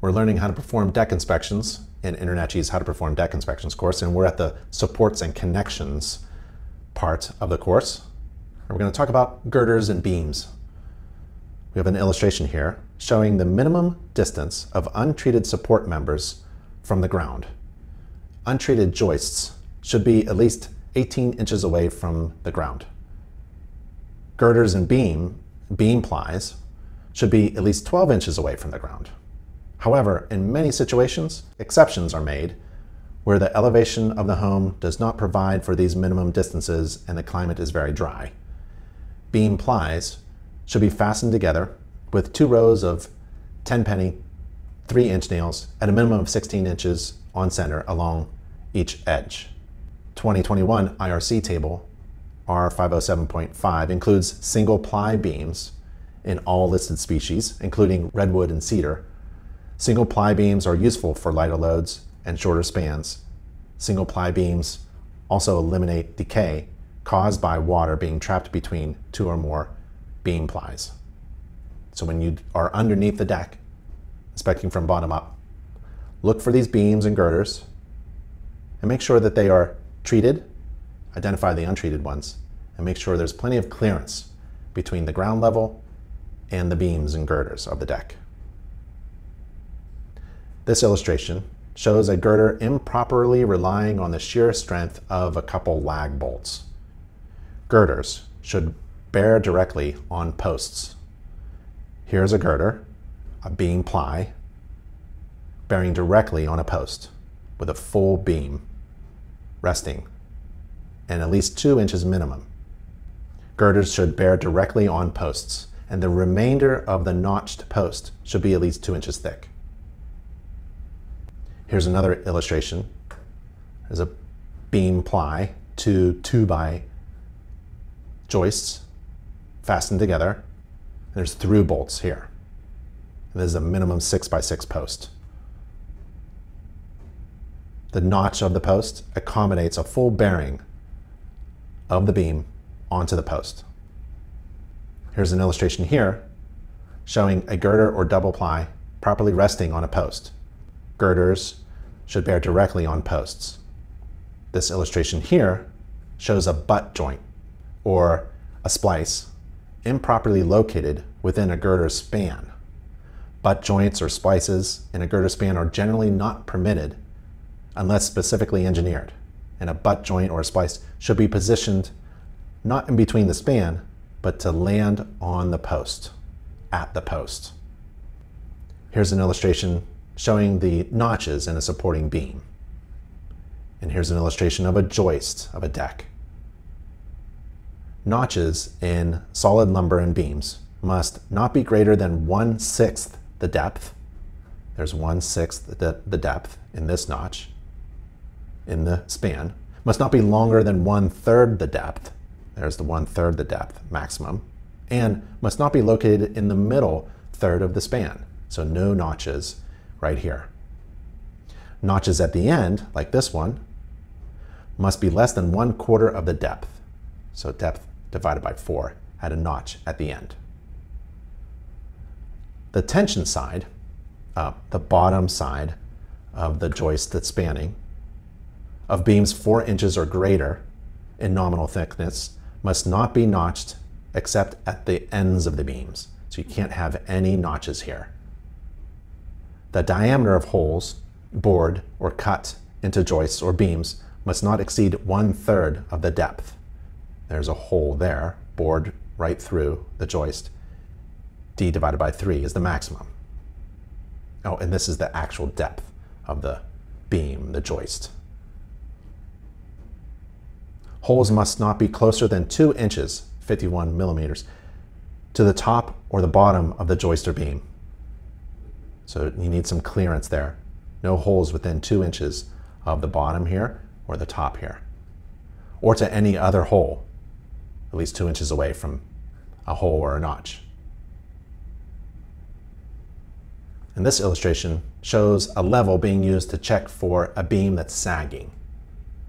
We're learning how to perform deck inspections in InterNACHI's How to Perform Deck Inspections course, and we're at the Supports and Connections part of the course. And we're going to talk about girders and beams. We have an illustration here showing the minimum distance of untreated support members from the ground. Untreated joists should be at least 18 inches away from the ground. Girders and beam, beam plies should be at least 12 inches away from the ground. However, in many situations, exceptions are made where the elevation of the home does not provide for these minimum distances and the climate is very dry. Beam plies should be fastened together with two rows of 10 penny, 3 inch nails at a minimum of 16 inches on center along each edge. 2021 IRC table R507.5 includes single ply beams in all listed species, including redwood and cedar, Single ply beams are useful for lighter loads and shorter spans. Single ply beams also eliminate decay caused by water being trapped between two or more beam plies. So when you are underneath the deck, inspecting from bottom up, look for these beams and girders and make sure that they are treated, identify the untreated ones, and make sure there's plenty of clearance between the ground level and the beams and girders of the deck. This illustration shows a girder improperly relying on the shear strength of a couple lag bolts. Girders should bear directly on posts. Here's a girder, a beam ply, bearing directly on a post with a full beam resting and at least two inches minimum. Girders should bear directly on posts and the remainder of the notched post should be at least two inches thick. Here's another illustration. There's a beam ply to two by joists fastened together. There's through bolts here. This is a minimum six by six post. The notch of the post accommodates a full bearing of the beam onto the post. Here's an illustration here showing a girder or double ply properly resting on a post girders should bear directly on posts. This illustration here shows a butt joint or a splice improperly located within a girder span. Butt joints or splices in a girder span are generally not permitted unless specifically engineered. And a butt joint or a splice should be positioned not in between the span, but to land on the post, at the post. Here's an illustration showing the notches in a supporting beam. And here's an illustration of a joist of a deck. Notches in solid lumber and beams must not be greater than one-sixth the depth. There's one-sixth the, the depth in this notch in the span. Must not be longer than one-third the depth. There's the one-third the depth maximum. And must not be located in the middle third of the span. So no notches right here. Notches at the end, like this one, must be less than one quarter of the depth. So depth divided by four at a notch at the end. The tension side, uh, the bottom side of the joist that's spanning, of beams four inches or greater in nominal thickness must not be notched except at the ends of the beams. So you can't have any notches here. The diameter of holes bored or cut into joists or beams must not exceed one third of the depth. There's a hole there, bored right through the joist. D divided by 3 is the maximum. Oh, and this is the actual depth of the beam, the joist. Holes must not be closer than 2 inches, 51 millimeters, to the top or the bottom of the joist or beam. So you need some clearance there. No holes within two inches of the bottom here or the top here. Or to any other hole, at least two inches away from a hole or a notch. And this illustration shows a level being used to check for a beam that's sagging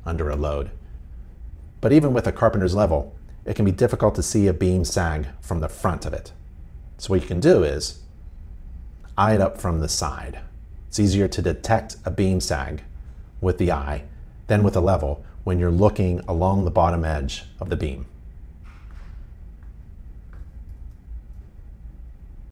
under a load. But even with a carpenter's level, it can be difficult to see a beam sag from the front of it. So what you can do is eye it up from the side. It's easier to detect a beam sag with the eye than with a level when you're looking along the bottom edge of the beam.